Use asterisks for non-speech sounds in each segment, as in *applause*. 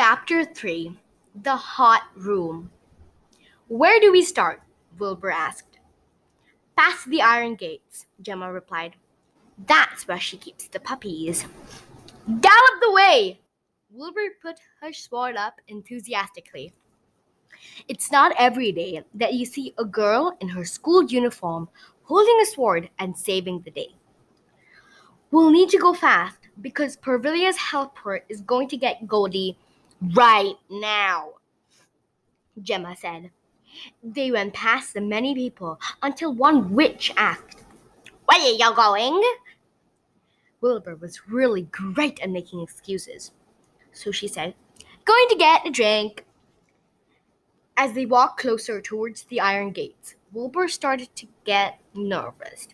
Chapter 3 The Hot Room. Where do we start? Wilbur asked. Past the iron gates, Gemma replied. That's where she keeps the puppies. Gallop the way! Wilbur put her sword up enthusiastically. It's not every day that you see a girl in her school uniform holding a sword and saving the day. We'll need to go fast because Pervilia's helper is going to get Goldie right now, Gemma said. They went past the many people until one witch asked, Where are you going? Wilbur was really great at making excuses. So she said, Going to get a drink. As they walked closer towards the iron gates, Wilbur started to get nervous.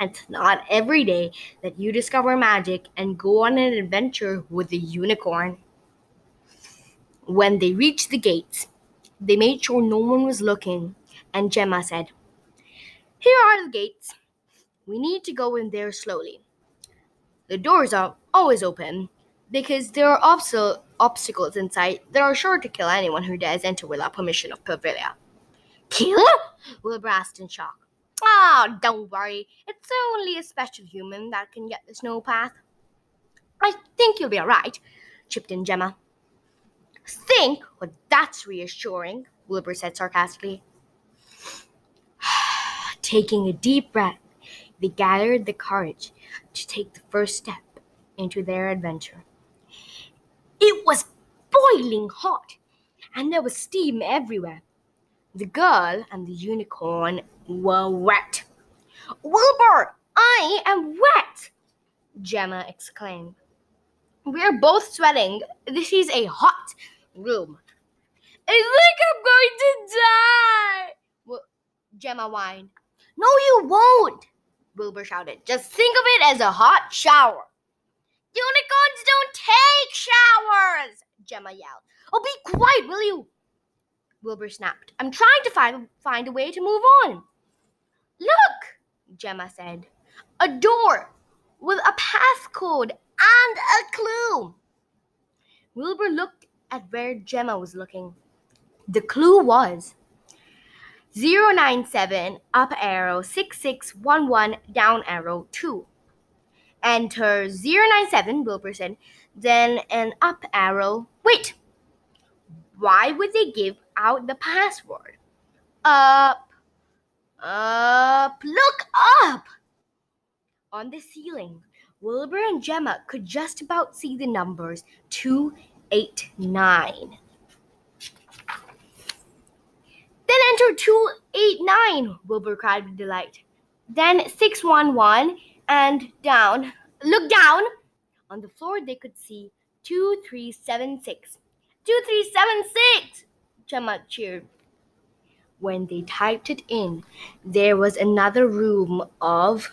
It's not every day that you discover magic and go on an adventure with a unicorn. When they reached the gates, they made sure no one was looking, and Gemma said, Here are the gates. We need to go in there slowly. The doors are always open because there are also obstacles inside that are sure to kill anyone who dares enter without permission of Pervilia. Kill? Wilbur asked in shock. Oh, don't worry. It's only a special human that can get the snow path. I think you'll be all right, chipped in Gemma. Think? Well, that's reassuring, Wilbur said sarcastically. *sighs* Taking a deep breath, they gathered the courage to take the first step into their adventure. It was boiling hot, and there was steam everywhere. The girl and the unicorn were wet. Wilbur, I am wet! Gemma exclaimed. We're both sweating. This is a hot room. I think I'm going to die! Well, Gemma whined. No, you won't! Wilbur shouted. Just think of it as a hot shower. Unicorns don't take showers! Gemma yelled. Oh, be quiet, will you? Wilbur snapped. I'm trying to find, find a way to move on. Look, Gemma said. A door with a passcode and a clue. Wilbur looked at where Gemma was looking. The clue was 097 up arrow 6611 down arrow 2. Enter 097, Wilbur said, then an up arrow. Wait, why would they give out the password? Up, up, look up! On the ceiling, Wilbur and Gemma could just about see the numbers 289. Then enter 289, Wilbur cried with delight. Then 611 and down. Look down. On the floor, they could see 2376. 2376! Gemma cheered. When they typed it in, there was another room of